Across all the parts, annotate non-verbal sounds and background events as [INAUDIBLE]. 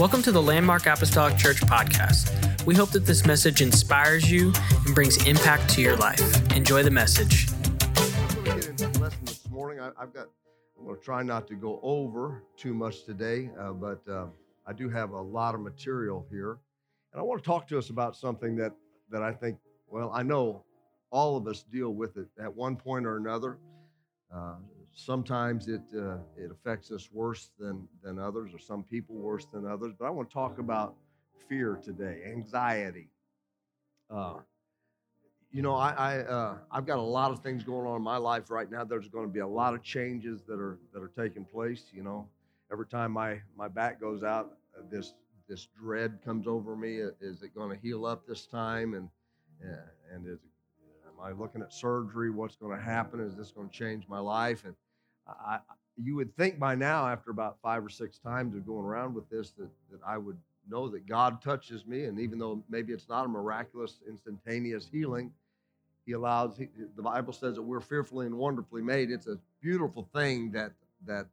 Welcome to the Landmark Apostolic Church podcast. We hope that this message inspires you and brings impact to your life. Enjoy the message. Get into the lesson this morning. I, have got. I'm going to try not to go over too much today, uh, but uh, I do have a lot of material here, and I want to talk to us about something that that I think. Well, I know all of us deal with it at one point or another. Uh, sometimes it uh, it affects us worse than than others, or some people worse than others. But I want to talk about fear today, anxiety. Uh, you know, I, I uh, I've got a lot of things going on in my life right now. There's going to be a lot of changes that are that are taking place. You know, every time my my back goes out, uh, this this dread comes over me. Is it going to heal up this time? And and is am I looking at surgery? What's going to happen? Is this going to change my life? And I, you would think by now, after about five or six times of going around with this, that, that I would know that God touches me. And even though maybe it's not a miraculous, instantaneous healing, He allows, he, the Bible says that we're fearfully and wonderfully made. It's a beautiful thing that, that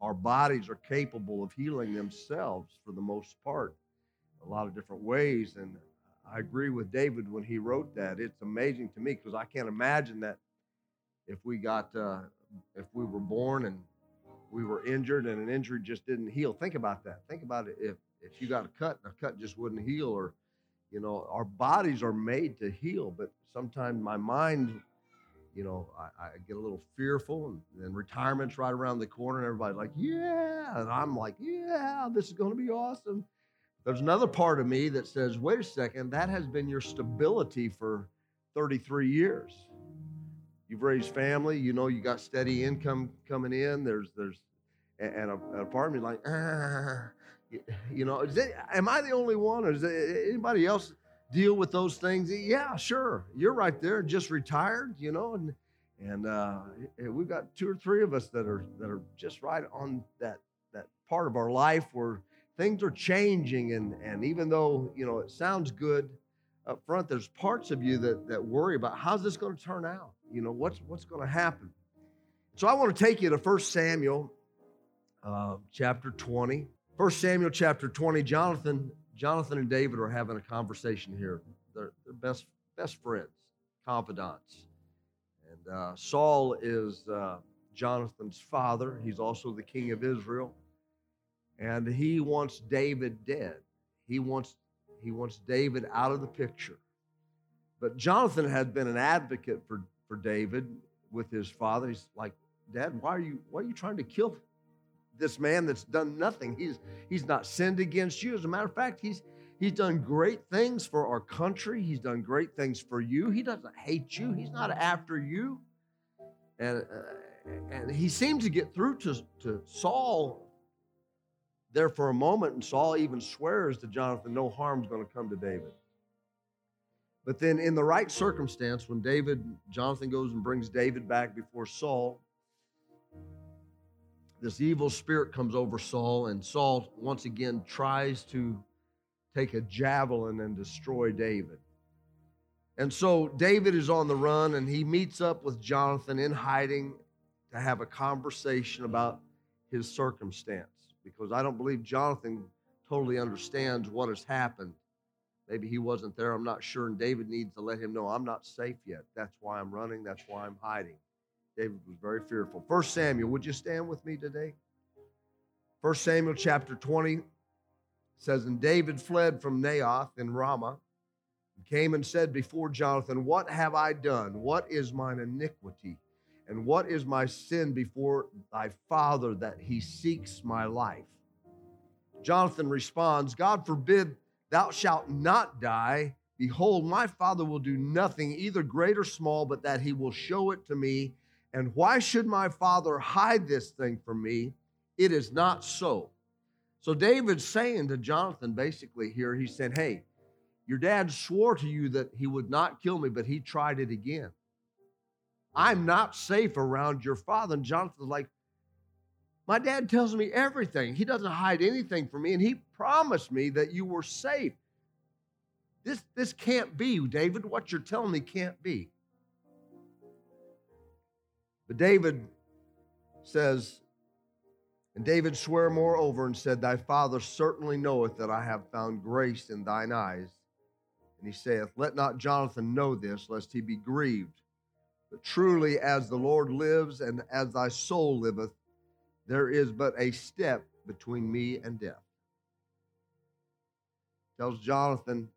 our bodies are capable of healing themselves for the most part, a lot of different ways. And I agree with David when he wrote that. It's amazing to me because I can't imagine that if we got uh, if we were born and we were injured and an injury just didn't heal. Think about that. Think about it. If if you got a cut and a cut just wouldn't heal, or you know, our bodies are made to heal, but sometimes my mind, you know, I, I get a little fearful, and, retirement's right around the corner, and everybody's like, yeah, and I'm like, yeah, this is going to be awesome. There's another part of me that says, wait a second, that has been your stability for 33 years you've raised family, you know you got steady income coming in. There's there's and a, a part of me like, ah, you know, it, am I the only one, or anybody else deal with those things? Yeah, sure, you're right there, just retired, you know, and and uh, we've got two or three of us that are that are just right on that that part of our life where things are changing, and and even though you know it sounds good up front, there's parts of you that that worry about how's this going to turn out you know, what's, what's going to happen? So I want to take you to 1 Samuel uh, chapter 20. 1 Samuel chapter 20, Jonathan, Jonathan and David are having a conversation here. They're, they're best, best friends, confidants. And uh, Saul is uh, Jonathan's father. He's also the king of Israel. And he wants David dead. He wants, he wants David out of the picture. But Jonathan had been an advocate for for David with his father. He's like, Dad, why are you why are you trying to kill this man that's done nothing? He's he's not sinned against you. As a matter of fact, he's he's done great things for our country. He's done great things for you. He doesn't hate you. He's not after you. And uh, and he seemed to get through to, to Saul there for a moment, and Saul even swears to Jonathan, no harm's going to come to David. But then, in the right circumstance, when David, Jonathan goes and brings David back before Saul, this evil spirit comes over Saul, and Saul once again tries to take a javelin and destroy David. And so David is on the run and he meets up with Jonathan in hiding to have a conversation about his circumstance because I don't believe Jonathan totally understands what has happened. Maybe he wasn't there. I'm not sure. And David needs to let him know I'm not safe yet. That's why I'm running. That's why I'm hiding. David was very fearful. First Samuel, would you stand with me today? First Samuel chapter 20 says, And David fled from Naioth in Ramah and came and said before Jonathan, What have I done? What is mine iniquity? And what is my sin before thy father that he seeks my life? Jonathan responds, God forbid Thou shalt not die. Behold, my Father will do nothing, either great or small, but that he will show it to me. And why should my Father hide this thing from me? It is not so. So David's saying to Jonathan basically here, he said, Hey, your dad swore to you that he would not kill me, but he tried it again. I'm not safe around your father. And Jonathan's like, my dad tells me everything. He doesn't hide anything from me, and he promised me that you were safe. This, this can't be, David. What you're telling me can't be. But David says And David sware moreover and said, Thy father certainly knoweth that I have found grace in thine eyes. And he saith, Let not Jonathan know this, lest he be grieved. But truly, as the Lord lives and as thy soul liveth, there is but a step between me and death. Tells Jonathan,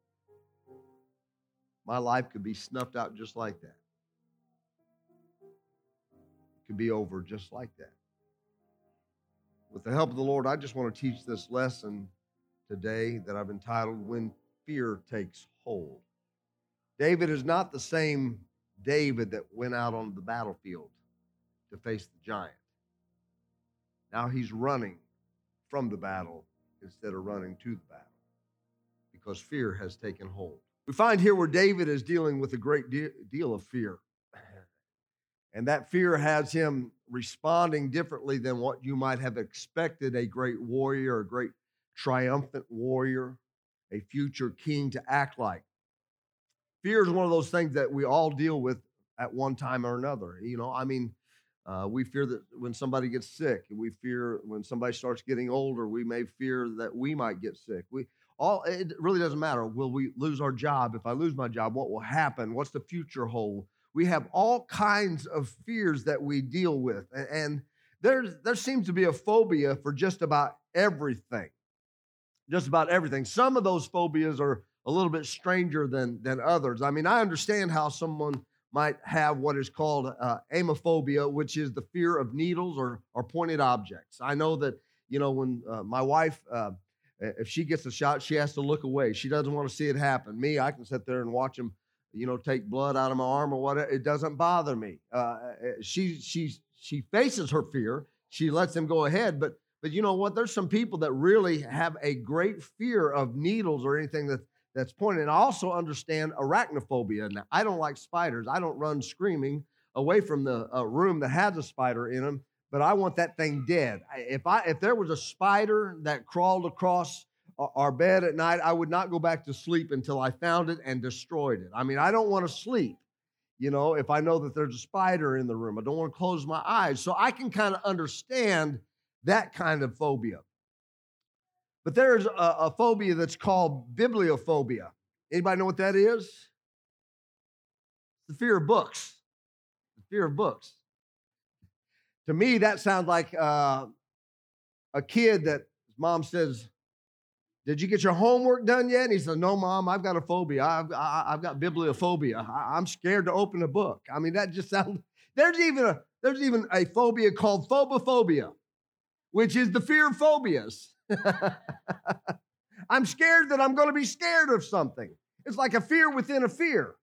my life could be snuffed out just like that. It could be over just like that. With the help of the Lord, I just want to teach this lesson today that I've entitled When Fear Takes Hold. David is not the same David that went out on the battlefield to face the giant. Now he's running from the battle instead of running to the battle because fear has taken hold. We find here where David is dealing with a great deal of fear. [CLEARS THROAT] And that fear has him responding differently than what you might have expected a great warrior, a great triumphant warrior, a future king to act like. Fear is one of those things that we all deal with at one time or another. You know, I mean, uh, we fear that when somebody gets sick, we fear when somebody starts getting older, we may fear that we might get sick. We all it really doesn't matter. Will we lose our job? If I lose my job, what will happen? What's the future hold? We have all kinds of fears that we deal with, and there's there seems to be a phobia for just about everything. Just about everything. Some of those phobias are a little bit stranger than than others. I mean, I understand how someone might have what is called uh, amophobia, which is the fear of needles or, or pointed objects. I know that, you know, when uh, my wife, uh, if she gets a shot, she has to look away. She doesn't want to see it happen. Me, I can sit there and watch them, you know, take blood out of my arm or whatever. It doesn't bother me. Uh, uh, she, she, she faces her fear. She lets them go ahead. But, but you know what? There's some people that really have a great fear of needles or anything that that's pointed. And I also understand arachnophobia. Now, I don't like spiders. I don't run screaming away from the uh, room that has a spider in them, but I want that thing dead. If I if there was a spider that crawled across our bed at night, I would not go back to sleep until I found it and destroyed it. I mean, I don't want to sleep, you know, if I know that there's a spider in the room. I don't want to close my eyes. So I can kind of understand that kind of phobia. But there's a, a phobia that's called bibliophobia. Anybody know what that is? The fear of books. The fear of books. To me, that sounds like uh, a kid that mom says, Did you get your homework done yet? And he says, No, mom, I've got a phobia. I've, I, have got bibliophobia. I, I'm scared to open a book. I mean, that just sounds, there's even a, there's even a phobia called phobophobia, which is the fear of phobias. [LAUGHS] I'm scared that I'm going to be scared of something. It's like a fear within a fear.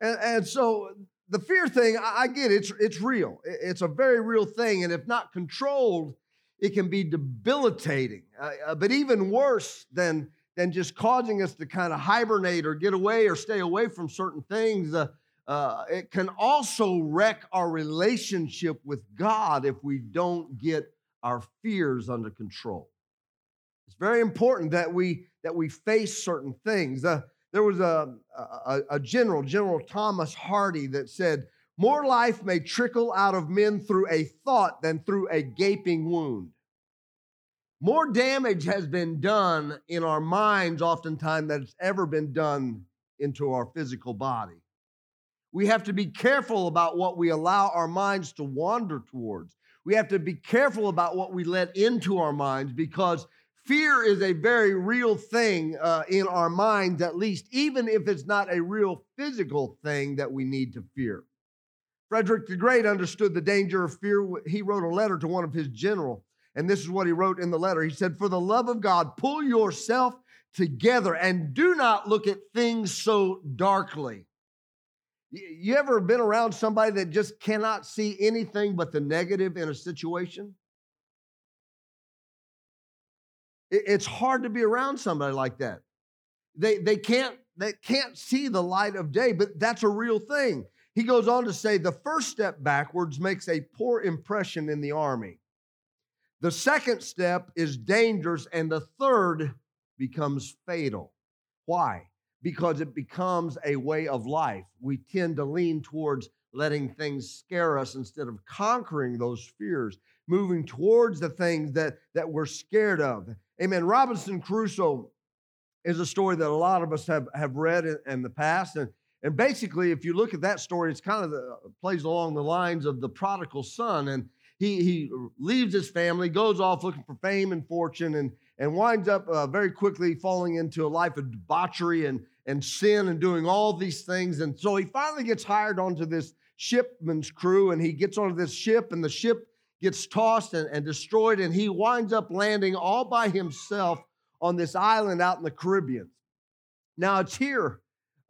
And, and so the fear thing, I, I get it, it's, it's real. It's a very real thing. And if not controlled, it can be debilitating. Uh, but even worse than, than just causing us to kind of hibernate or get away or stay away from certain things, uh, uh, it can also wreck our relationship with God if we don't get our fears under control. Very important that we that we face certain things. Uh, there was a, a, a general, General Thomas Hardy, that said, "More life may trickle out of men through a thought than through a gaping wound." More damage has been done in our minds, oftentimes, than it's ever been done into our physical body. We have to be careful about what we allow our minds to wander towards. We have to be careful about what we let into our minds because Fear is a very real thing uh, in our minds, at least, even if it's not a real physical thing that we need to fear. Frederick the Great understood the danger of fear. He wrote a letter to one of his general, and this is what he wrote in the letter. He said, For the love of God, pull yourself together and do not look at things so darkly. You ever been around somebody that just cannot see anything but the negative in a situation? It's hard to be around somebody like that. They, they, can't, they can't see the light of day, but that's a real thing. He goes on to say the first step backwards makes a poor impression in the army. The second step is dangerous, and the third becomes fatal. Why? Because it becomes a way of life. We tend to lean towards letting things scare us instead of conquering those fears, moving towards the things that, that we're scared of. Amen. Robinson Crusoe is a story that a lot of us have, have read in, in the past. And, and basically, if you look at that story, it's kind of the, plays along the lines of the prodigal son. And he, he leaves his family, goes off looking for fame and fortune, and, and winds up uh, very quickly falling into a life of debauchery and, and sin and doing all these things. And so he finally gets hired onto this shipman's crew, and he gets onto this ship, and the ship gets tossed and, and destroyed, and he winds up landing all by himself on this island out in the Caribbean. Now it's here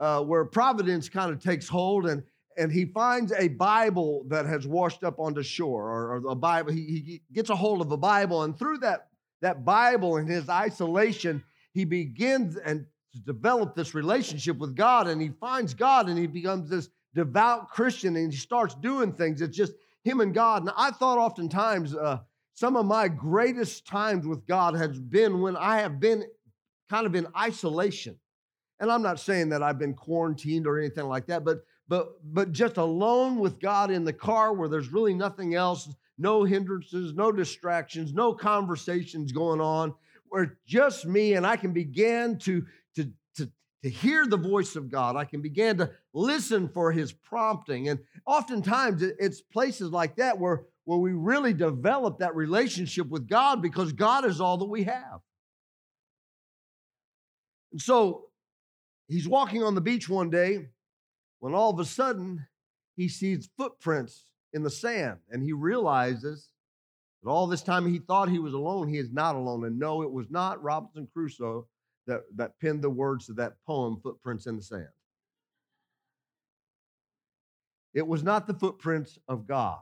uh, where providence kind of takes hold, and and he finds a Bible that has washed up onto shore, or, or a Bible. He, he gets a hold of a Bible, and through that that Bible and his isolation, he begins and to develop this relationship with God, and he finds God, and he becomes this devout Christian, and he starts doing things. It's just him and God. And I thought oftentimes uh, some of my greatest times with God has been when I have been kind of in isolation. And I'm not saying that I've been quarantined or anything like that, but but but just alone with God in the car where there's really nothing else, no hindrances, no distractions, no conversations going on, where just me and I can begin to to to hear the voice of God. I can begin to listen for his prompting. And oftentimes it's places like that where, where we really develop that relationship with God because God is all that we have. And so he's walking on the beach one day when all of a sudden he sees footprints in the sand and he realizes that all this time he thought he was alone, he is not alone. And no, it was not Robinson Crusoe that, that penned the words to that poem, Footprints in the Sand. It was not the footprints of God,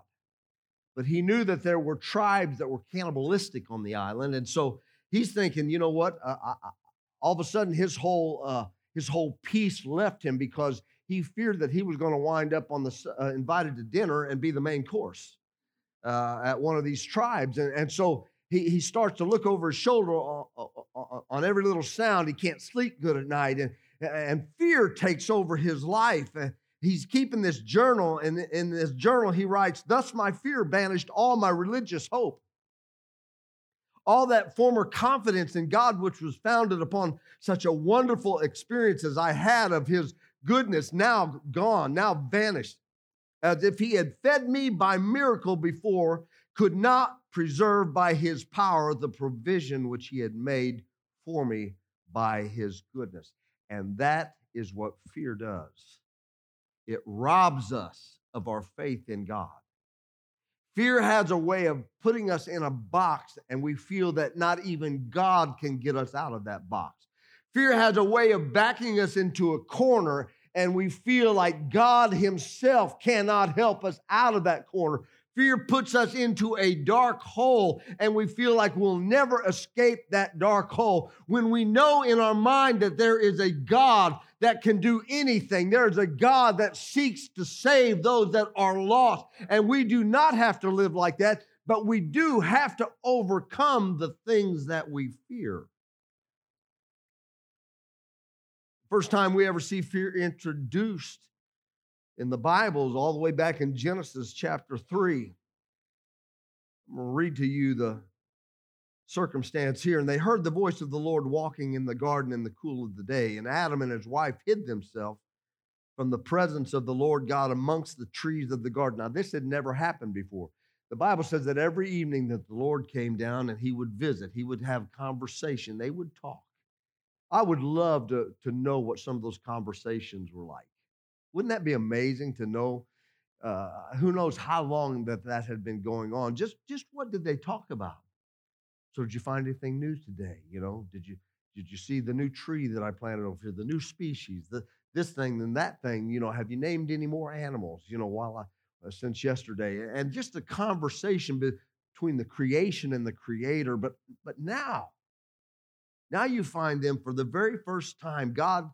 but he knew that there were tribes that were cannibalistic on the island. And so he's thinking, you know what? I, I, all of a sudden, his whole, uh, his whole peace left him because he feared that he was going to wind up on the uh, invited to dinner and be the main course uh, at one of these tribes. And, and so he, he starts to look over his shoulder on, on, every little sound. He can't sleep good at night. And, and fear takes over his life. And he's keeping this journal. And in this journal, he writes, Thus my fear banished all my religious hope. All that former confidence in God, which was founded upon such a wonderful experience as I had of his goodness, now gone, now vanished. As if he had fed me by miracle before, could not preserve by his power the provision which he had made for me by his goodness. And that is what fear does it robs us of our faith in God. Fear has a way of putting us in a box, and we feel that not even God can get us out of that box. Fear has a way of backing us into a corner, and we feel like God Himself cannot help us out of that corner. Fear puts us into a dark hole and we feel like we'll never escape that dark hole. When we know in our mind that there is a God that can do anything, there is a God that seeks to save those that are lost. And we do not have to live like that, but we do have to overcome the things that we fear. First time we ever see fear introduced in the Bibles all the way back in Genesis chapter 3. I'm going to read to you the circumstance here. And they heard the voice of the Lord walking in the garden in the cool of the day. And Adam and his wife hid themselves from the presence of the Lord God amongst the trees of the garden. Now, this had never happened before. The Bible says that every evening that the Lord came down and he would visit, he would have conversation, they would talk. I would love to, to know what some of those conversations were like. Wouldn't that be amazing to know? Uh, who knows how long that that had been going on? Just, just what did they talk about? So, did you find anything new today? You know, did you did you see the new tree that I planted over here, the new species, the this thing and that thing? You know, have you named any more animals? You know, while I uh, since yesterday, and just a conversation between the creation and the creator. But but now, now you find them for the very first time. God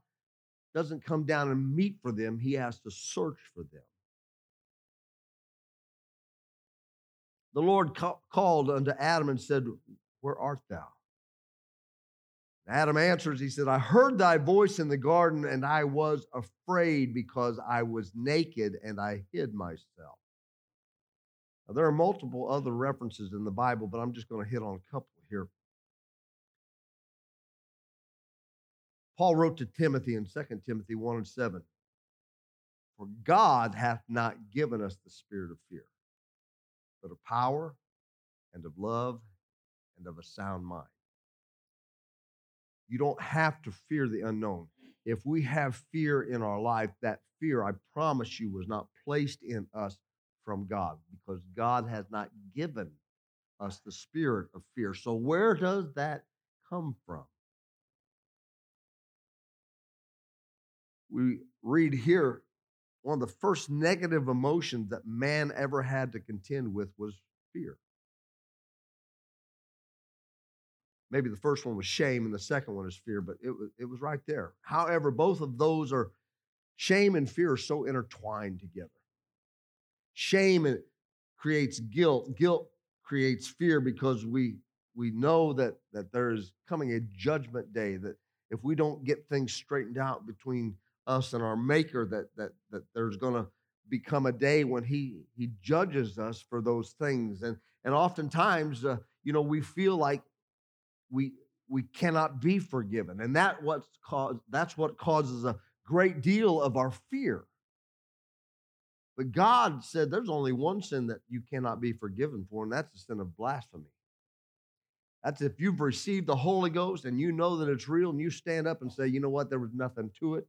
doesn't come down and meet for them, he has to search for them. The Lord ca- called unto Adam and said, Where art thou? Adam answers, he said, I heard thy voice in the garden, and I was afraid because I was naked and I hid myself. Now, there are multiple other references in the Bible, but I'm just going to hit on a couple here. Paul wrote to Timothy in 2 Timothy 1 and 7 For God hath not given us the spirit of fear, but of power and of love and of a sound mind. You don't have to fear the unknown. If we have fear in our life, that fear, I promise you, was not placed in us from God because God has not given us the spirit of fear. So, where does that come from? We read here one of the first negative emotions that man ever had to contend with was fear. Maybe the first one was shame and the second one is fear, but it was, it was right there. However, both of those are shame and fear are so intertwined together. Shame creates guilt. Guilt creates fear because we we know that that there is coming a judgment day that if we don't get things straightened out between us and our maker that that that there's going to become a day when he he judges us for those things. And and oftentimes uh, you know we feel like we we cannot be forgiven. And that what's caused that's what causes a great deal of our fear. But god said there's only one sin that you cannot be forgiven for and that's the sin of blasphemy. That's if you've received the holy ghost and you know that it's real and you stand up and say you know what? There was nothing to it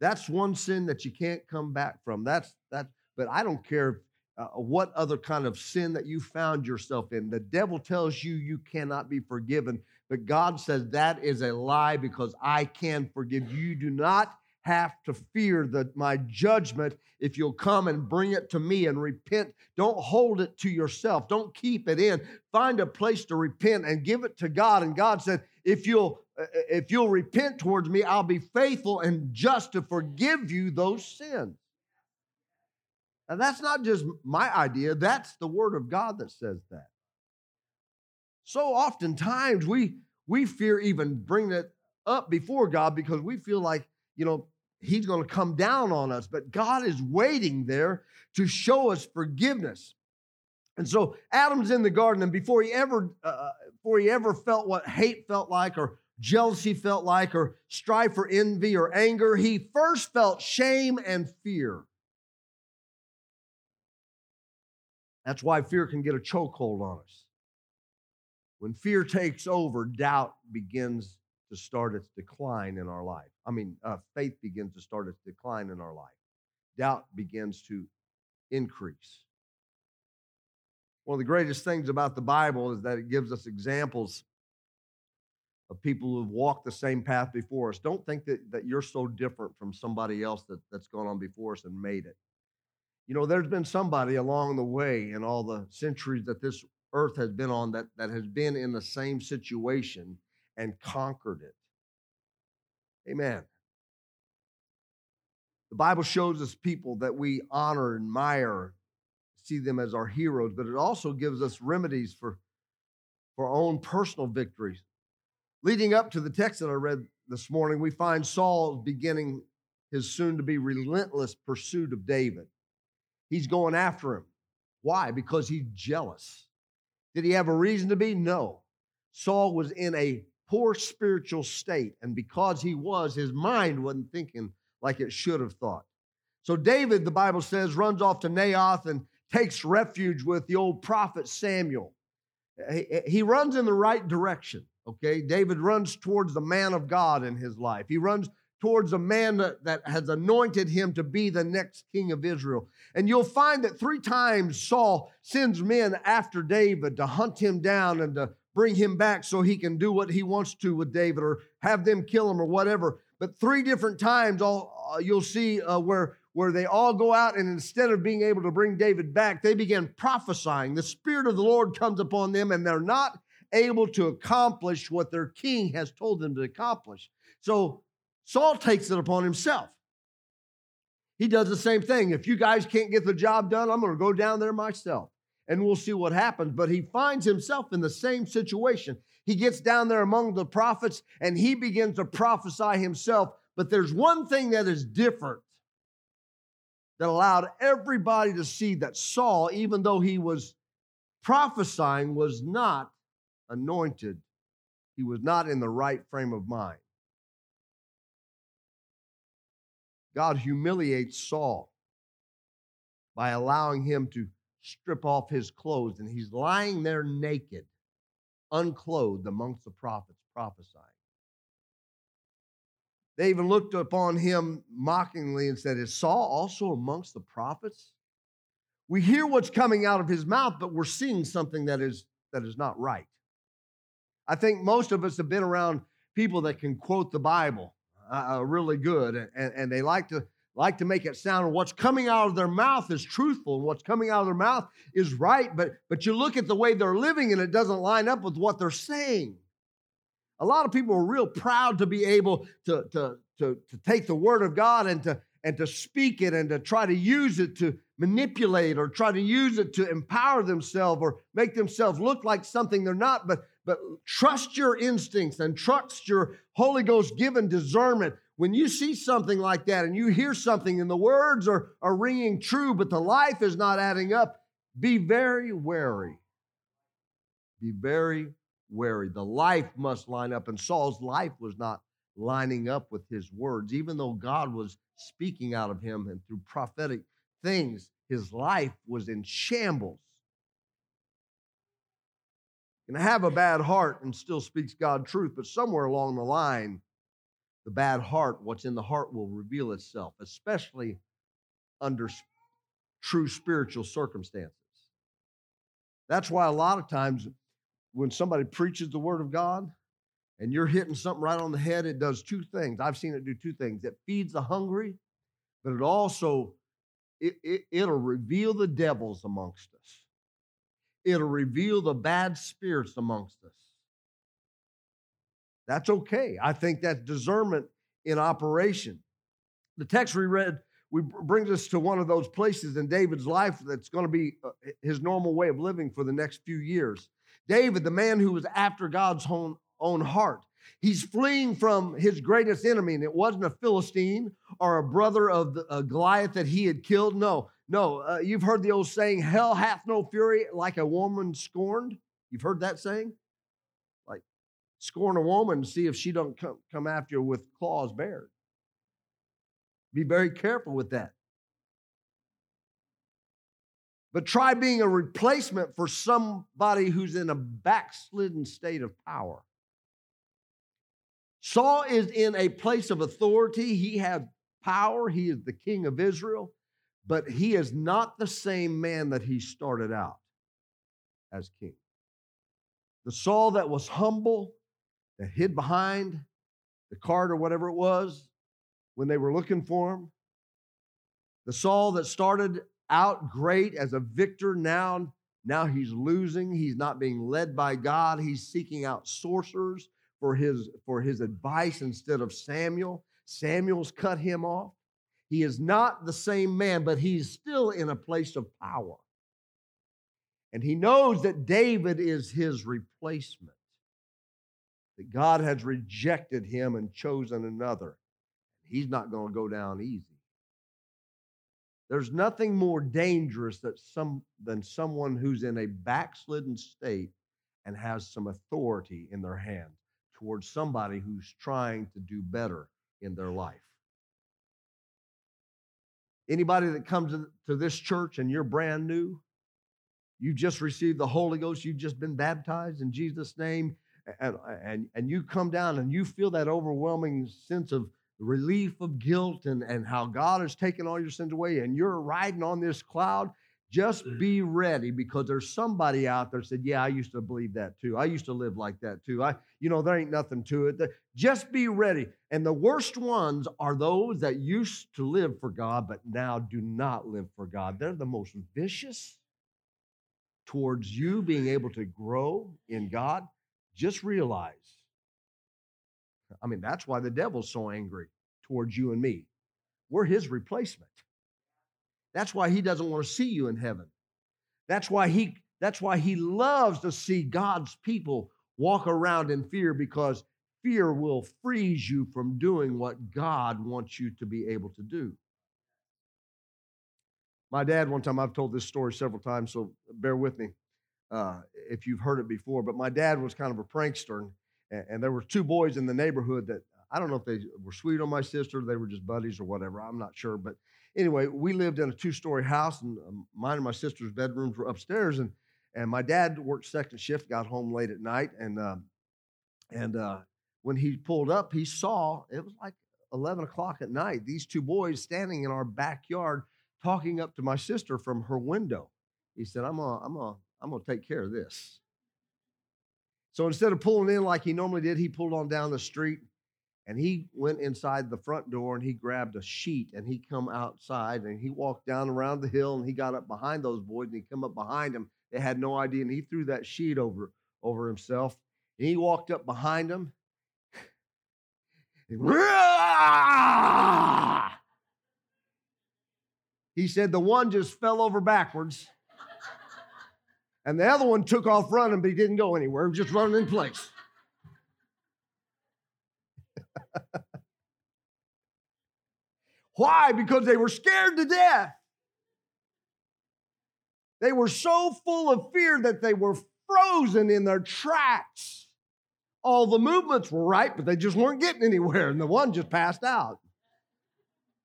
that's one sin that you can't come back from that's that but i don't care uh, what other kind of sin that you found yourself in. The devil tells you you cannot be forgiven, but God says that is a lie because I can forgive you. You do not have to fear the, my judgment if you'll come and bring it to me and repent. Don't hold it to yourself. Don't keep it in. Find a place to repent and give it to God. And God said, if you'll uh, uh, if you'll repent towards me, I'll be faithful and just to forgive you those sins. And that's not just my idea, that's the word of God that says that. So oftentimes we we fear even bringing it up before God because we feel like, you know, he's going to come down on us, but God is waiting there to show us forgiveness. And so Adam's in the garden and before he ever uh, uh before he ever felt what hate felt like or jealousy felt like or strife or envy or anger, he first felt shame and fear. That's why fear can get a chokehold on us. When fear takes over, doubt begins to start its decline in our life. I mean, uh, faith begins to start its decline in our life. Doubt begins to increase. One of the greatest things about the Bible is that it gives us examples of people who have walked the same path before us. Don't think that, that you're so different from somebody else that, that's gone on before us and made it. You know, there's been somebody along the way in all the centuries that this earth has been on that, that has been in the same situation and conquered it. Amen. The Bible shows us people that we honor, admire, see them as our heroes, but it also gives us remedies for, for our own personal victories. Leading up to the text that I read this morning, we find Saul beginning his soon to be relentless pursuit of David. He's going after him. Why? Because he's jealous. Did he have a reason to be? No. Saul was in a poor spiritual state, and because he was, his mind wasn't thinking like it should have thought. So David, the Bible says, runs off to Naioth and takes refuge with the old prophet Samuel. He runs in the right direction, okay? David runs towards the man of God in his life. He runs towards a man that, that has anointed him to be the next king of Israel. And you'll find that three times Saul sends men after David to hunt him down and to bring him back so he can do what he wants to with David or have them kill him or whatever. But three different times all, uh, you'll see uh, where, where they all go out and instead of being able to bring David back, they begin prophesying. The Spirit of the Lord comes upon them and they're not able to accomplish what their king has told them to accomplish. So Saul takes it upon himself. He does the same thing. If you guys can't get the job done, I'm going to go down there myself. and we'll see what happens. But he finds himself in the same situation. He gets down there among the prophets and he begins to prophesy himself. But there's one thing that is different that allowed everybody to see that Saul, even though he was prophesying, was not anointed. He was not in the right frame of mind. God humiliates Saul by allowing him to strip off his clothes, and he's lying there naked, unclothed amongst the prophets, prophesying. They even looked upon him mockingly and said, Is Saul also amongst the prophets? We hear what's coming out of his mouth, but we're seeing something that is, that is not right. I think most of us have been around people that can quote the Bible uh, uh really good, and, and they like to like to make it sound what's coming out of their mouth is truthful and what's coming out of their mouth is right but but you look at the way they're living and it doesn't line up with what they're saying a lot of people are real proud to be able to, to, to, to take the word of god and to and to speak it and to try to use it to manipulate or try to use it to empower themselves or make themselves look like something they're not but but trust your instincts and trust your holy ghost given discernment when you see something like that and you hear something and the words are, are ringing true, but the life is not adding up, be very wary. Be very wary. The life must line up. And Saul's life was not lining up with his words, even though God was speaking out of him and through prophetic things, his life was in shambles. Can have a bad heart and still speaks God truth, but somewhere along the line, the bad heart, what's in the heart will reveal itself, especially under true spiritual circumstances. That's why a lot of times when somebody preaches the word of God and you're hitting something right on the head, it does two things. I've seen it do two things. It feeds the hungry, but it also it, it, it'll reveal the devils amongst us. It'll reveal the bad spirits amongst us. That's okay. I think that's discernment in operation. The text we read we brings us to one of those places in David's life that's going to be uh, his normal way of living for the next few years. David, the man who was after God's own, own heart, he's fleeing from his greatest enemy, and it wasn't a Philistine or a brother of the, uh, Goliath that he had killed. No, no. Uh, you've heard the old saying, "Hell hath no fury like a woman scorned." You've heard that saying Like, scorn a woman see if she don't come, come after you with claws bared. Be very careful with that. But try being a replacement for somebody who's in a backslidden state of power. Saul is in a place of authority. He has power. He is the king of Israel, but he is not the same man that he started out as king. The Saul that was humble, that hid behind the cart or whatever it was when they were looking for him. The Saul that started out great as a victor now. Now he's losing. He's not being led by god. He's seeking out sorcerers for his for his advice instead of samuel. Samuel's cut him off. He is not the same man but he's still in a place of power. And he knows that david is his replacement that God has rejected him and chosen another. He's not going to go down easy. There's nothing more dangerous that some, than someone who's in a backslidden state and has some authority in their hand towards somebody who's trying to do better in their life. Anybody that comes to this church and you're brand new, you just received the Holy Ghost, you've just been baptized in Jesus' name, and, and, and you come down and you feel that overwhelming sense of relief of guilt and, and how God has taken all your sins away, and you're riding on this cloud, just mm. be ready because there's somebody out there said, Yeah, I used to believe that too. I used to live like that too. I, you know, there ain't nothing to it. Just be ready. And the worst ones are those that used to live for God, but now do not live for God. They're the most vicious towards you being able to grow in God. Just realize, I mean, that's why the devil's so angry towards you and me. We're his replacement. That's why he doesn't want to see you in heaven. That's why he that's why he loves to see God's people walk around in fear because fear will freeze you from doing what God wants you to be able to do. My dad, one time, I've told this story several times, so bear with me uh, if you've heard it before. But my dad was kind of a prankster, and, and, there were two boys in the neighborhood that I don't know if they were sweet on my sister, they were just buddies or whatever. I'm not sure. But anyway, we lived in a two story house, and um, mine and my sister's bedrooms were upstairs. And, and my dad worked second shift, got home late at night, and, uh, and uh, when he pulled up, he saw it was like 11 o'clock at night, these two boys standing in our backyard talking up to my sister from her window. He said, I'm gonna, I'm gonna, I'm gonna take care of this. So instead of pulling in like he normally did, he pulled on down the street and he went inside the front door and he grabbed a sheet and he come outside and he walked down around the hill and he got up behind those boys and he come up behind them. They had no idea and he threw that sheet over over himself and he walked up behind them. He said the one just fell over backwards. And the other one took off running, but he didn't go anywhere. He was just running in place. [LAUGHS] Why? Because they were scared to death. They were so full of fear that they were frozen in their tracks. All the movements were right, but they just weren't getting anywhere, and the one just passed out.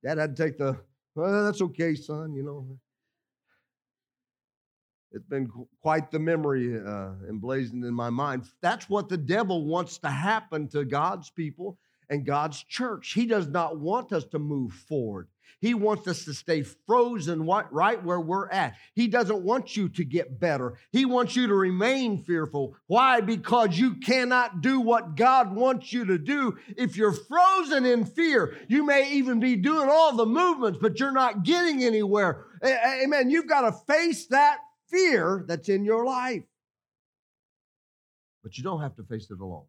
Dad had to take the well, that's okay, son, you know. It's been quite the memory uh, emblazoned in my mind. That's what the devil wants to happen to God's people and God's church. He does not want us to move forward. He wants us to stay frozen right where we're at. He doesn't want you to get better. He wants you to remain fearful. Why? Because you cannot do what God wants you to do if you're frozen in fear. You may even be doing all the movements, but you're not getting anywhere. Amen. You've got to face that fear that's in your life. But you don't have to face it alone.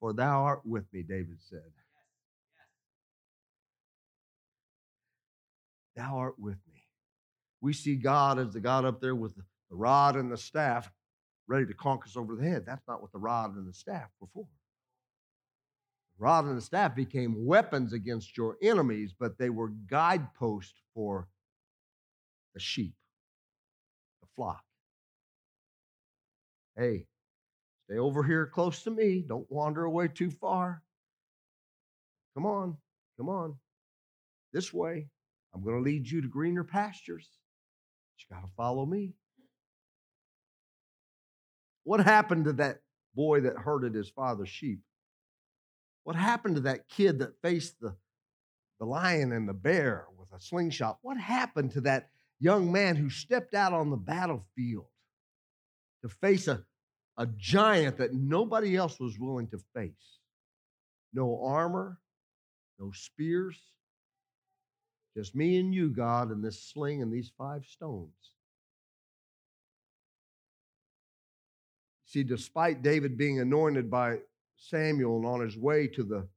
For thou art with me, David said. Thou art with me. We see God as the God up there with the rod and the staff ready to conk us over the head. That's not what the rod and the staff were for. The rod and the staff became weapons against your enemies, but they were guideposts for the sheep, the flock. Hey, stay over here close to me. Don't wander away too far. Come on, come on. This way. I'm going to lead you to greener pastures. You got to follow me. What happened to that boy that herded his father's sheep? What happened to that kid that faced the, the lion and the bear with a slingshot? What happened to that young man who stepped out on the battlefield to face a, a giant that nobody else was willing to face? No armor, no spears, just me and you, God, and this sling and these five stones. See, despite David being anointed by Samuel and on his way to the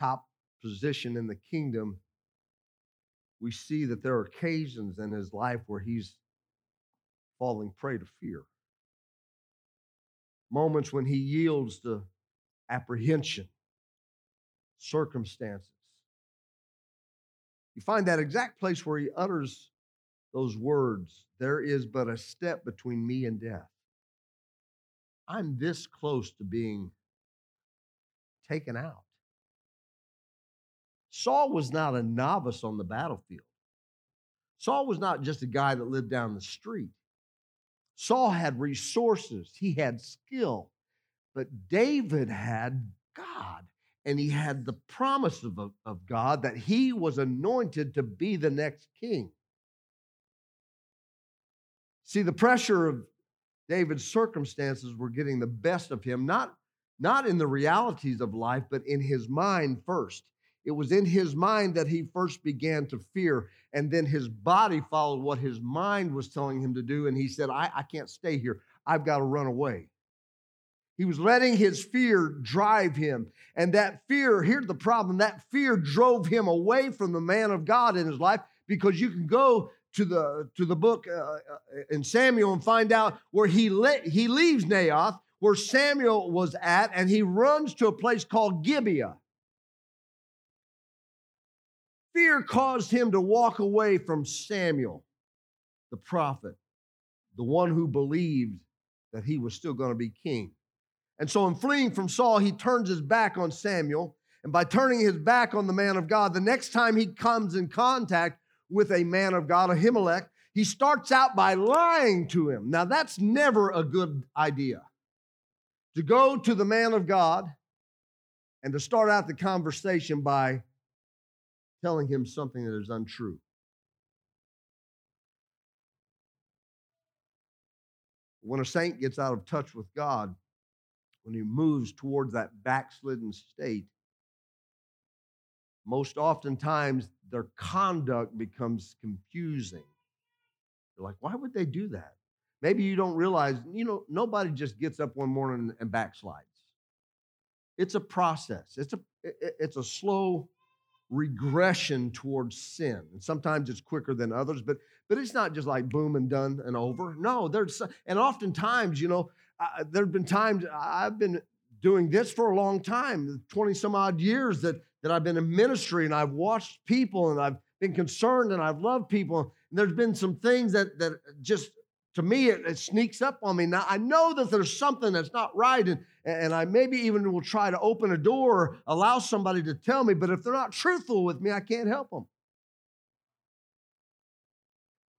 top position in the kingdom, we see that there are occasions in his life where he's falling prey to fear. Moments when he yields to apprehension, circumstances you find that exact place where he utters those words there is but a step between me and death. I'm this close to being taken out. Saul was not a novice on the battlefield. Saul was not just a guy that lived down the street. Saul had resources, he had skill, but David had God and he had the promise of, of God that he was anointed to be the next king. See, the pressure of David's circumstances were getting the best of him, not, not in the realities of life, but in his mind first. It was in his mind that he first began to fear, and then his body followed what his mind was telling him to do. And he said, I, I can't stay here. I've got to run away. He was letting his fear drive him. And that fear, here's the problem that fear drove him away from the man of God in his life because you can go to the to the book uh, uh, in Samuel and find out where he let he leaves Naioth, where Samuel was at, and he runs to a place called Gibeah. Fear caused him to walk away from Samuel, the prophet, the one who believed that he was still going to be king. And so, in fleeing from Saul, he turns his back on Samuel. And by turning his back on the man of God, the next time he comes in contact with a man of God, Ahimelech, he starts out by lying to him. Now, that's never a good idea. To go to the man of God and to start out the conversation by telling him something that is untrue. When a saint gets out of touch with God, when he moves towards that backslidden state, most oftentimes their conduct becomes confusing. You're like, why would they do that? Maybe you don't realize, you know, nobody just gets up one morning and backslides. It's a process. It's a it's a slow regression towards sin. And sometimes it's quicker than others, but but it's not just like boom and done and over. No, there's and oftentimes, you know, there've been times I've been doing this for a long time, 20 some odd years that that I've been in ministry and I've watched people and I've been concerned and I've loved people. And there's been some things that that just to me it, it, sneaks up on me. Now I know that there's something that's not right, and and I maybe even will try to open a door, or allow somebody to tell me. But if they're not truthful with me, I can't help them.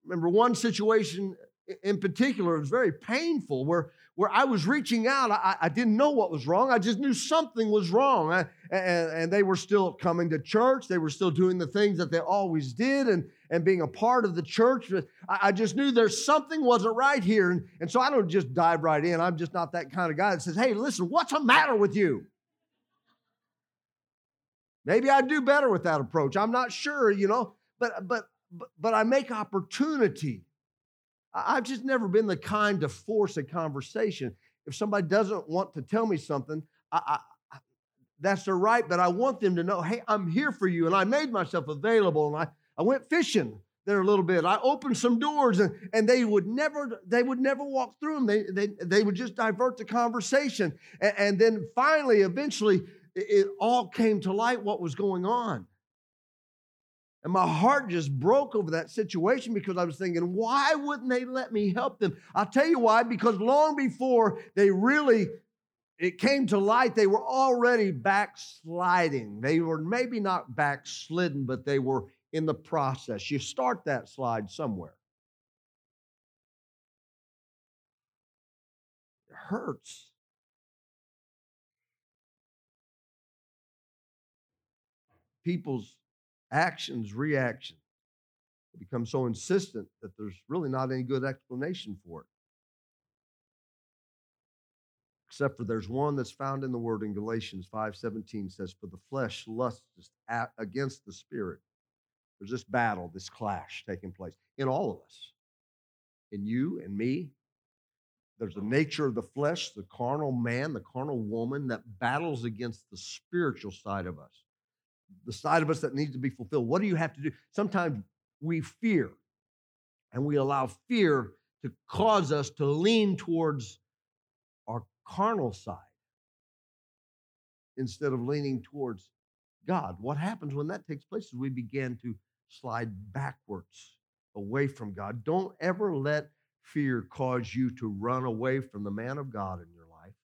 Remember one situation in particular, it was very painful where where I was reaching out. I, I didn't know what was wrong. I just knew something was wrong. I, and, and they were still coming to church. They were still doing the things that they always did and, and being a part of the church. I, just knew there's something wasn't right here. And, and so I don't just dive right in. I'm just not that kind of guy that says, hey, listen, what's the matter with you? Maybe I do better with that approach. I'm not sure, you know, but but but, but I make opportunity I've just never been the kind to force a conversation. If somebody doesn't want to tell me something, I, I, that's their right, but I want them to know, hey, I'm here for you. And I made myself available and I, I went fishing there a little bit. I opened some doors and, and they would never, they would never walk through them. They, they, they would just divert the conversation. And, and then finally, eventually, it, it all came to light what was going on. And my heart just broke over that situation because I was thinking, why wouldn't they let me help them? I'll tell you why, because long before they really it came to light, they were already backsliding. They were maybe not backslidden, but they were in the process. You start that slide somewhere. It hurts. People's actions, reactions become so insistent that there's really not any good explanation for it. Except for there's one that's found in the word in Galatians 5:17 says, For the flesh lusts against the spirit. There's this battle, this clash taking place in all of us. In you and me. There's the oh. nature of the flesh, the carnal man, the carnal woman that battles against the spiritual side of us the side of us that needs to be fulfilled. What do you have to do? Sometimes we fear, and we allow fear to cause us to lean towards our carnal side instead of leaning towards God. What happens when that takes place is we begin to slide backwards away from God. Don't ever let fear cause you to run away from the man of God in your life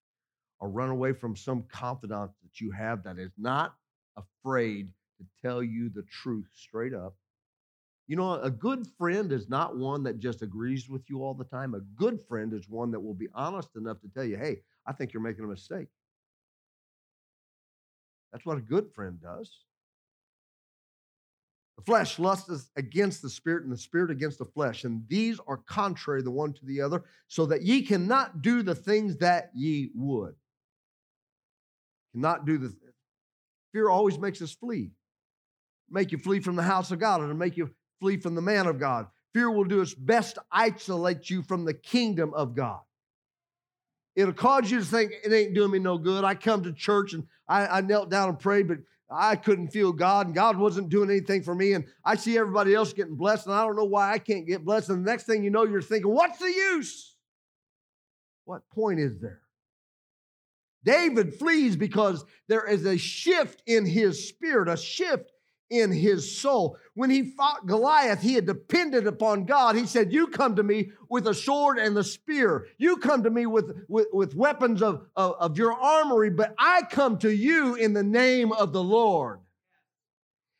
or run away from some confidant that you have that is not afraid to tell you the truth straight up. You know, a good friend is not one that just agrees with you all the time. A good friend is one that will be honest enough to tell you, hey, I think you're making a mistake. That's what a good friend does. The flesh lusts against the spirit, and the spirit against the flesh. And these are contrary the one to the other, so that ye cannot do the things that ye would. Cannot do the Fear always makes us flee. Make you flee from the house of God, and make you flee from the man of God. Fear will do its best to isolate you from the kingdom of God. It'll cause you to think it ain't doing me no good. I come to church and I, I knelt down and prayed, but I couldn't feel God and God wasn't doing anything for me. And I see everybody else getting blessed and I don't know why I can't get blessed. And the next thing you know, you're thinking, what's the use? What point is there? David flees because there is a shift in his spirit, a shift in his soul. When he fought Goliath, he had depended upon God. He said, You come to me with a sword and the spear. You come to me with, with, with weapons of, of, of your armory, but I come to you in the name of the Lord.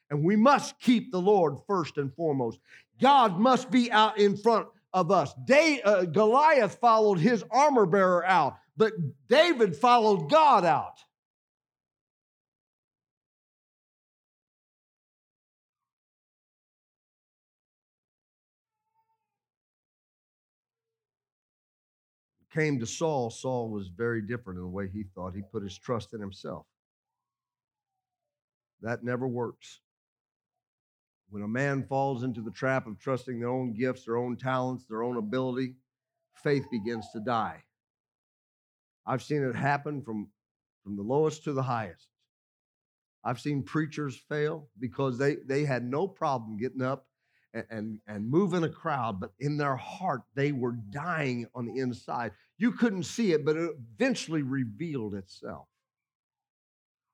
And we must keep the Lord first and foremost. God must be out in front of us. Day, uh, Goliath followed his armor bearer out, but David followed God out. Came to Saul, Saul was very different in the way he thought. He put his trust in himself. That never works. When a man falls into the trap of trusting their own gifts, their own talents, their own ability, faith begins to die. I've seen it happen from, from the lowest to the highest. I've seen preachers fail because they, they had no problem getting up and, and, and moving a crowd, but in their heart, they were dying on the inside. You couldn't see it, but it eventually revealed itself.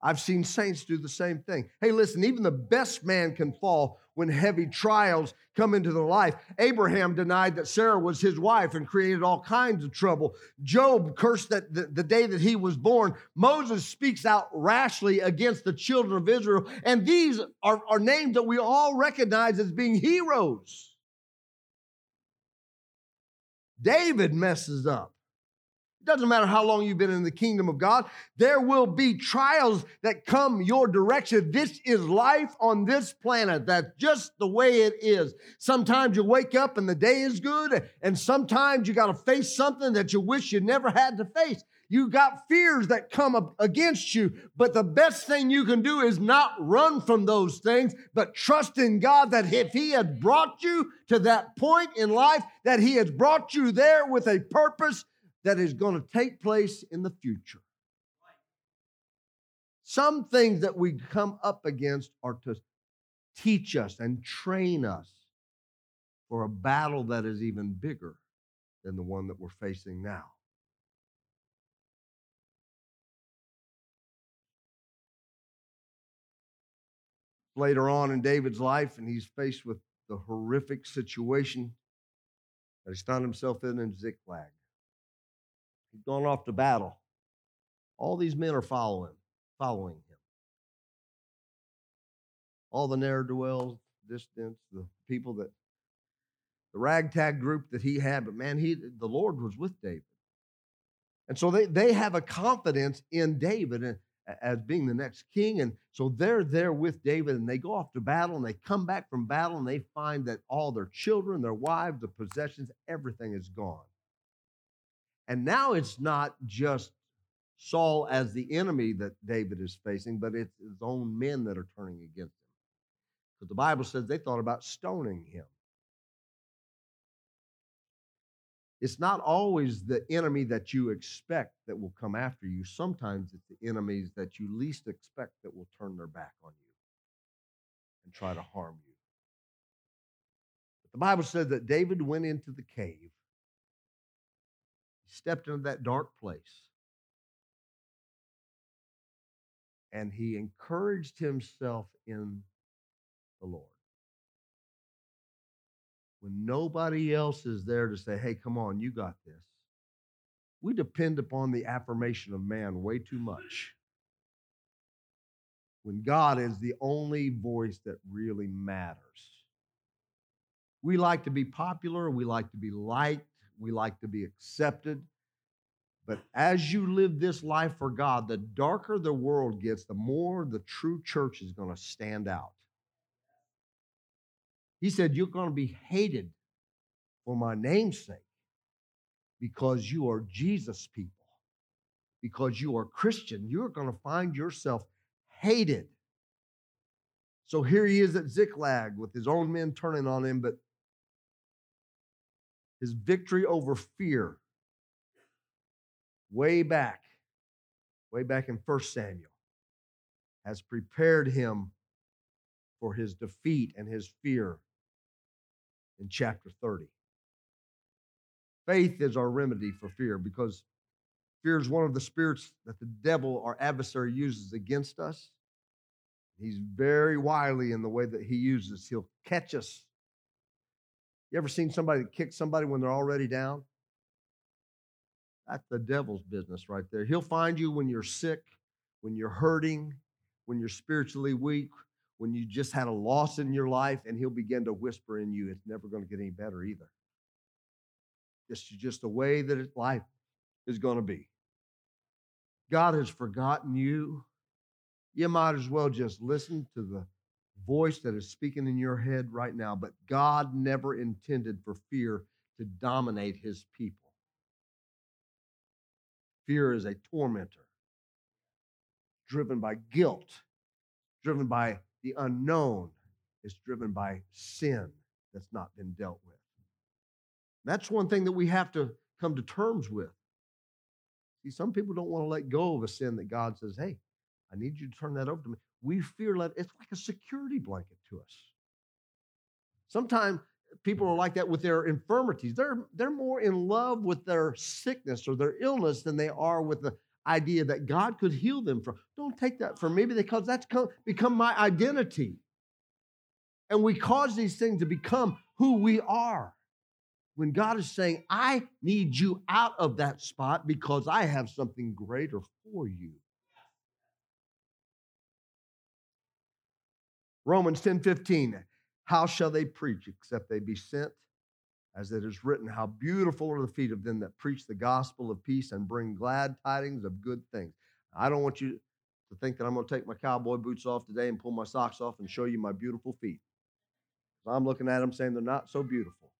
I've seen saints do the same thing. Hey, listen, even the best man can fall when heavy trials come into their life. Abraham denied that Sarah was his wife and created all kinds of trouble. Job cursed that the, the day that he was born. Moses speaks out rashly against the children of Israel. And these are, are names that we all recognize as being heroes. David messes up. Doesn't matter how long you've been in the kingdom of God, there will be trials that come your direction. This is life on this planet. That's just the way it is. Sometimes you wake up and the day is good, and sometimes you got to face something that you wish you never had to face. You got fears that come up against you, but the best thing you can do is not run from those things, but trust in God that if He has brought you to that point in life, that He has brought you there with a purpose that is going to take place in the future. Some things that we come up against are to teach us and train us for a battle that is even bigger than the one that we're facing now. Later on in David's life, and he's faced with the horrific situation that he's found himself in in Ziklag. He's gone off to battle. All these men are following, following him. All the ne'er do wells, distance, the people that, the ragtag group that he had, but man, he, the Lord was with David. And so they, they have a confidence in David eh, as being the next king. And so they're there with David and they go off to battle and they come back from battle and they find that all their children, their wives, the possessions, everything is gone. And now it's not just Saul as the enemy that David is facing, but it's his own men that are turning against him. But the Bible says they thought about stoning him. It's not always the enemy that you expect that will come after you. Sometimes it's the enemies that you least expect that will turn their back on you and try to harm you. But the Bible says that David went into the cave stepped into that dark place and he encouraged himself in the Lord. When nobody else is there to say, hey, come on, you got this, we depend upon the affirmation of man way too much. When God is the only voice that really matters. We like to be popular, we like to be liked, we like to be accepted. But as you live this life for God, the darker the world gets, the more the true church is going to stand out. He said, You're going to be hated for my name's sake because you are Jesus people, because you are Christian. You're going to find yourself hated. So here he is at Ziklag with his own men turning on him, but his victory over fear way back, way back in 1 Samuel. has prepared him for his defeat and his fear in chapter 30. Faith is our remedy for fear because fear is one of the spirits that the devil, our adversary, uses against us. He's very wily in the way that he uses. He'll catch us. You ever seen somebody kick somebody when they're already down? That's the devil's business right there. He'll find you when you're sick, when you're hurting, when you're spiritually weak, when you just had a loss in your life, and he'll begin to whisper in you, it's never going to get any better either. This is just the way that life is going to be. God has forgotten you. You might as well just listen to the voice that is speaking in your head right now. But God never intended for fear to dominate his people. Fear is a tormentor, driven by guilt, driven by the unknown, it's driven by sin that's not been dealt with. That's one thing that we have to come to terms with. See, some people don't want to let go of a sin that God says, hey, I need you to turn that over to me. We fear that it's like a security blanket to us. Sometimes eh, people are like that with their infirmities. They're, they're more in love with their sickness or their illness than they are with the idea that God could heal them from. Don't take that from me ah. because that's become my identity. And we cause these things to become who we are. When God is saying, I need you out of that spot because I have something greater for you. Romans 10 15. How shall they preach except they be sent? As it is written, How beautiful are the feet of them that preach the gospel of peace and bring glad tidings of good things. I don't want you to think that I'm going to take my cowboy boots off today and pull my socks off and show you my beautiful feet. I'm looking at them saying they're not so beautiful.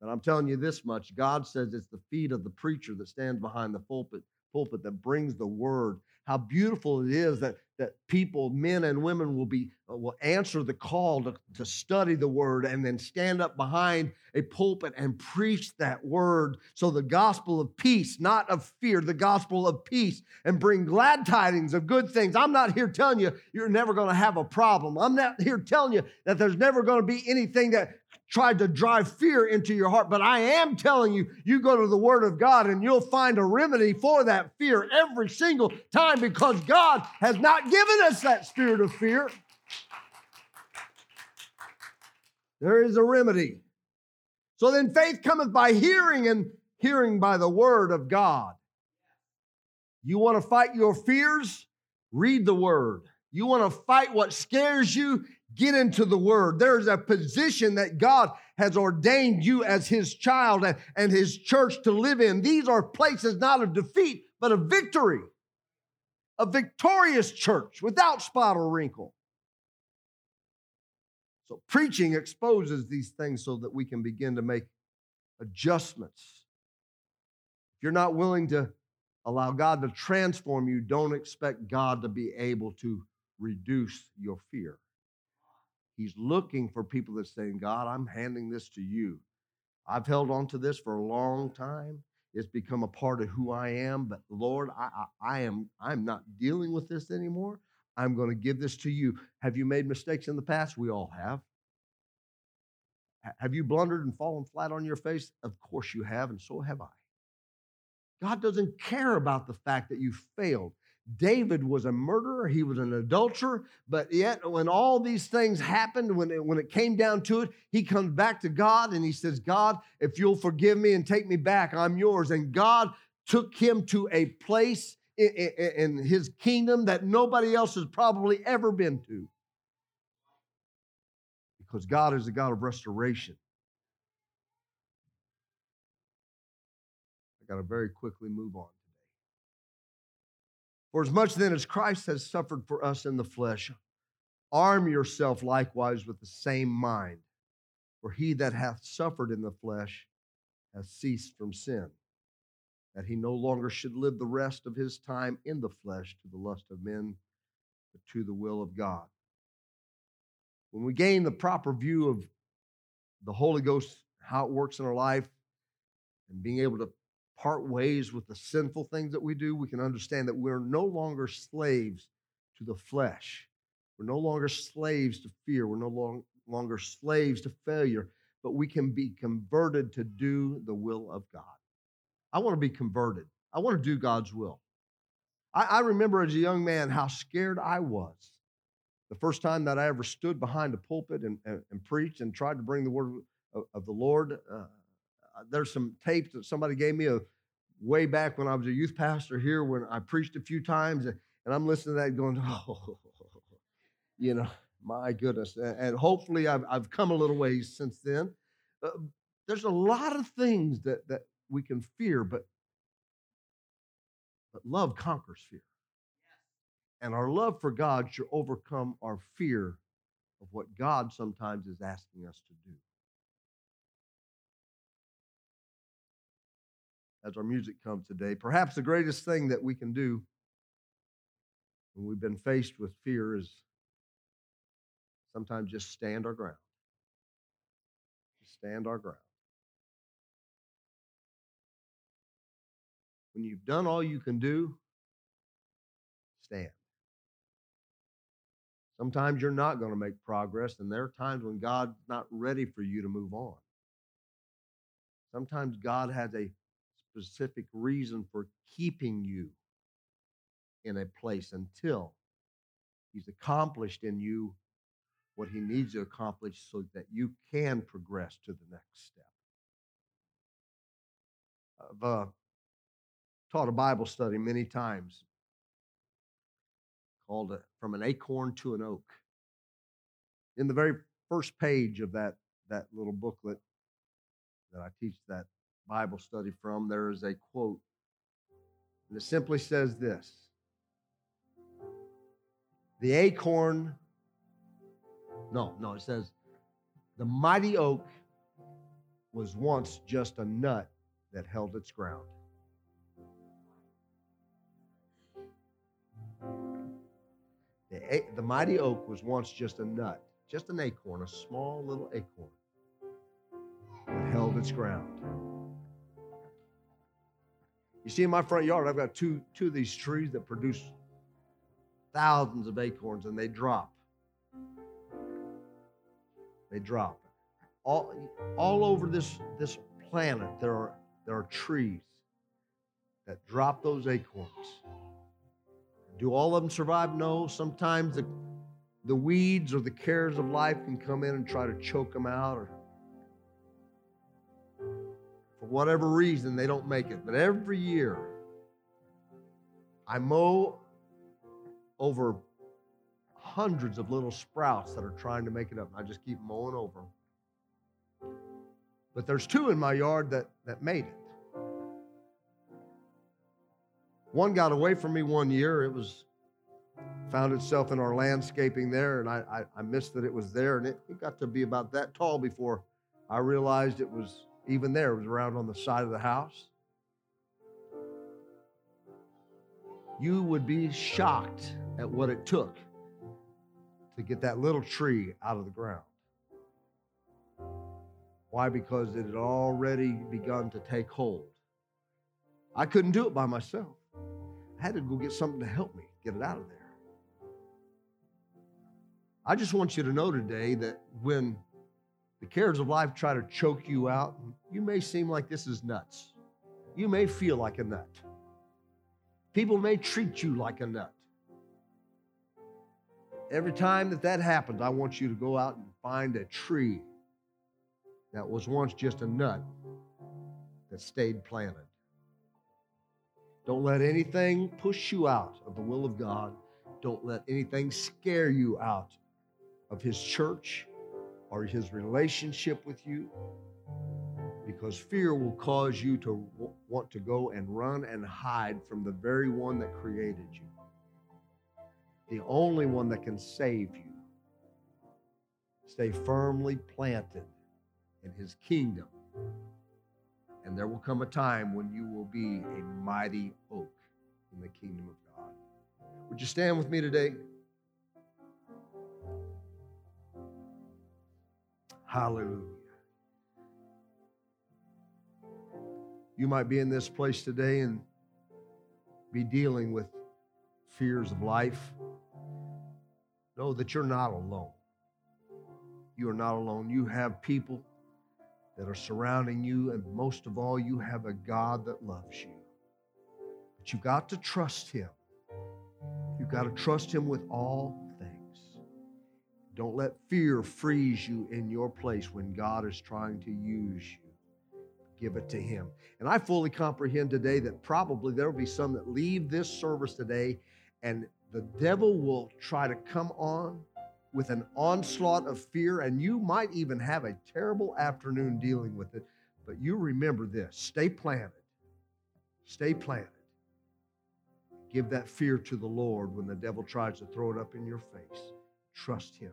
But I'm telling you this much God says it's the feet of the preacher that stands behind the pulpit, pulpit that brings the word how beautiful it is that, that people, men and women, will be uh, will answer the call to, to study the word and then stand up behind a pulpit and preach that word. So the gospel of peace, not of fear, the gospel of peace, and bring glad tidings of good things. I'm not here telling you you're never going to have a problem. I'm not here telling you that there's never going to be anything that tried to drive fear into your heart. But I am telling you, you go to the Word of God and you'll find a remedy for that fear every single time because God has not given us that spirit of fear. There is a remedy. So then faith cometh by hearing, and hearing by the Word of God. You want to fight your fears? Read the Word. You want to fight what scares you? Get into the word. There is a position that God has ordained you as his child and, and his church to live in. These are places not of defeat, but of victory. A victorious church without spot or wrinkle. So, preaching exposes these things so that we can begin to make adjustments. If you're not willing to allow God to transform you, don't expect God to be able to reduce your fear. He's looking for people that saying, God, I'm handing this to you. I've held on to this for a long time. It's become a part of who I am. But Lord, I, I, I am I'm not dealing with this anymore. I'm going to give this to you. Have you made mistakes in the past? We all have. Have you blundered and fallen flat on your face? Of course you have, and so have I. God doesn't care about the fact that you failed. David was a murderer, he was an adulterer, but yet when all these things happened, when it, when it came down to it, he comes back to God and he says, God, if you'll forgive me and take me back, I'm yours. And God took him to a place in, in, in his kingdom that nobody else has probably ever been to. Because God is a God of restoration. I got to very quickly move on. For as much then as Christ has suffered for us in the flesh, arm yourself likewise with the same mind. For he that hath suffered in the flesh hath ceased from sin, that he no longer should live the rest of his time in the flesh to the lust of men, but to the will of God. When we gain the proper view of the Holy Ghost, how it works in our life, and being able to part ways with the sinful things that we do, we can understand that we're no longer slaves to the flesh. We're no longer slaves to fear. We're no long, longer slaves to failure, but we can be converted to do the will of God. I want to be converted. I want to do God's will. I, I remember as a young man how scared I was the first time that I ever stood behind a pulpit and, and, and preached and tried to bring the word of, of the Lord. Uh, there's some tapes that somebody gave me a way back when I was a youth pastor here when I preached a few times, and, and I'm listening to that going, [LAUGHS] oh, you know, my goodness. And hopefully I've, I've come a little ways since then. Uh, there's a lot of things that, that we can fear, but, but love conquers fear. And our love for God should overcome our fear of what God sometimes is asking us to do. As our music comes today, perhaps the greatest thing that we can do when we've been faced with fear is sometimes just stand our ground. Just stand our ground. When you've done all you can do, stand. Sometimes you're not going to make progress, and there are times when God's not ready for you to move on. Sometimes God has a specific reason for keeping you in a place until He's accomplished in you what He needs to accomplish so that you can progress to the next step. I've uh, taught a Bible study many times called uh, From an Acorn to an Oak. In the very first page of that, that little booklet that I teach that Bible study from, there is a quote. And it simply says this The acorn, no, no, it says, the mighty oak was once just a nut that held its ground. The, the mighty oak was once just a nut, just an acorn, a small little acorn that held its ground. You see, in my front yard, I've got two, two of these trees that produce thousands of acorns and they drop. They drop. All, all over this, this planet, there are, there are trees that drop those acorns. Do all of them survive? No. Sometimes the, the weeds or the cares of life can come in and try to choke them out, or whatever reason, they don't make it. But every year, I mow over hundreds of little sprouts that are trying to make it up. I just keep mowing over them. But there's two in my yard that, that made it. One got away from me one year. It was found itself in our landscaping there, and I, I, I missed that it was there. And it, it got to be about that tall before I realized it was even there. It was around on the side of the house. You would be shocked at what it took to get that little tree out of the ground. Why? Because it had already begun to take hold. I couldn't do it by myself. I had to go get something to help me get it out of there. I just want you to know today that when the cares of life try to choke you out, you may seem like this is nuts. You may feel like a nut. People may treat you like a nut. Every time that that happens, I want you to go out and find a tree that was once just a nut that stayed planted. Don't let anything push you out of the will of God. Don't let anything scare you out of His church or His relationship with you because fear will cause you to want to go and run and hide from the very one that created you, the only one that can save you. Stay firmly planted in His kingdom and there will come a time when you will be a mighty oak in the kingdom of God. Would you stand with me today? Hallelujah. You might be in this place today and be dealing with fears of life. know that you're not alone. You are not alone. You have people that are surrounding you, and most of all, you have a God that loves you. But you've got to trust Him. You've got to trust Him with all. Don't let fear freeze you in your place when God is trying to use you. Give it to Him. And I fully comprehend today that probably there will be some that leave this service today and the devil will try to come on with an onslaught of fear, and you might even have a terrible afternoon dealing with it. But you remember this stay planted. Stay planted. Give that fear to the Lord when the devil tries to throw it up in your face. Trust Him.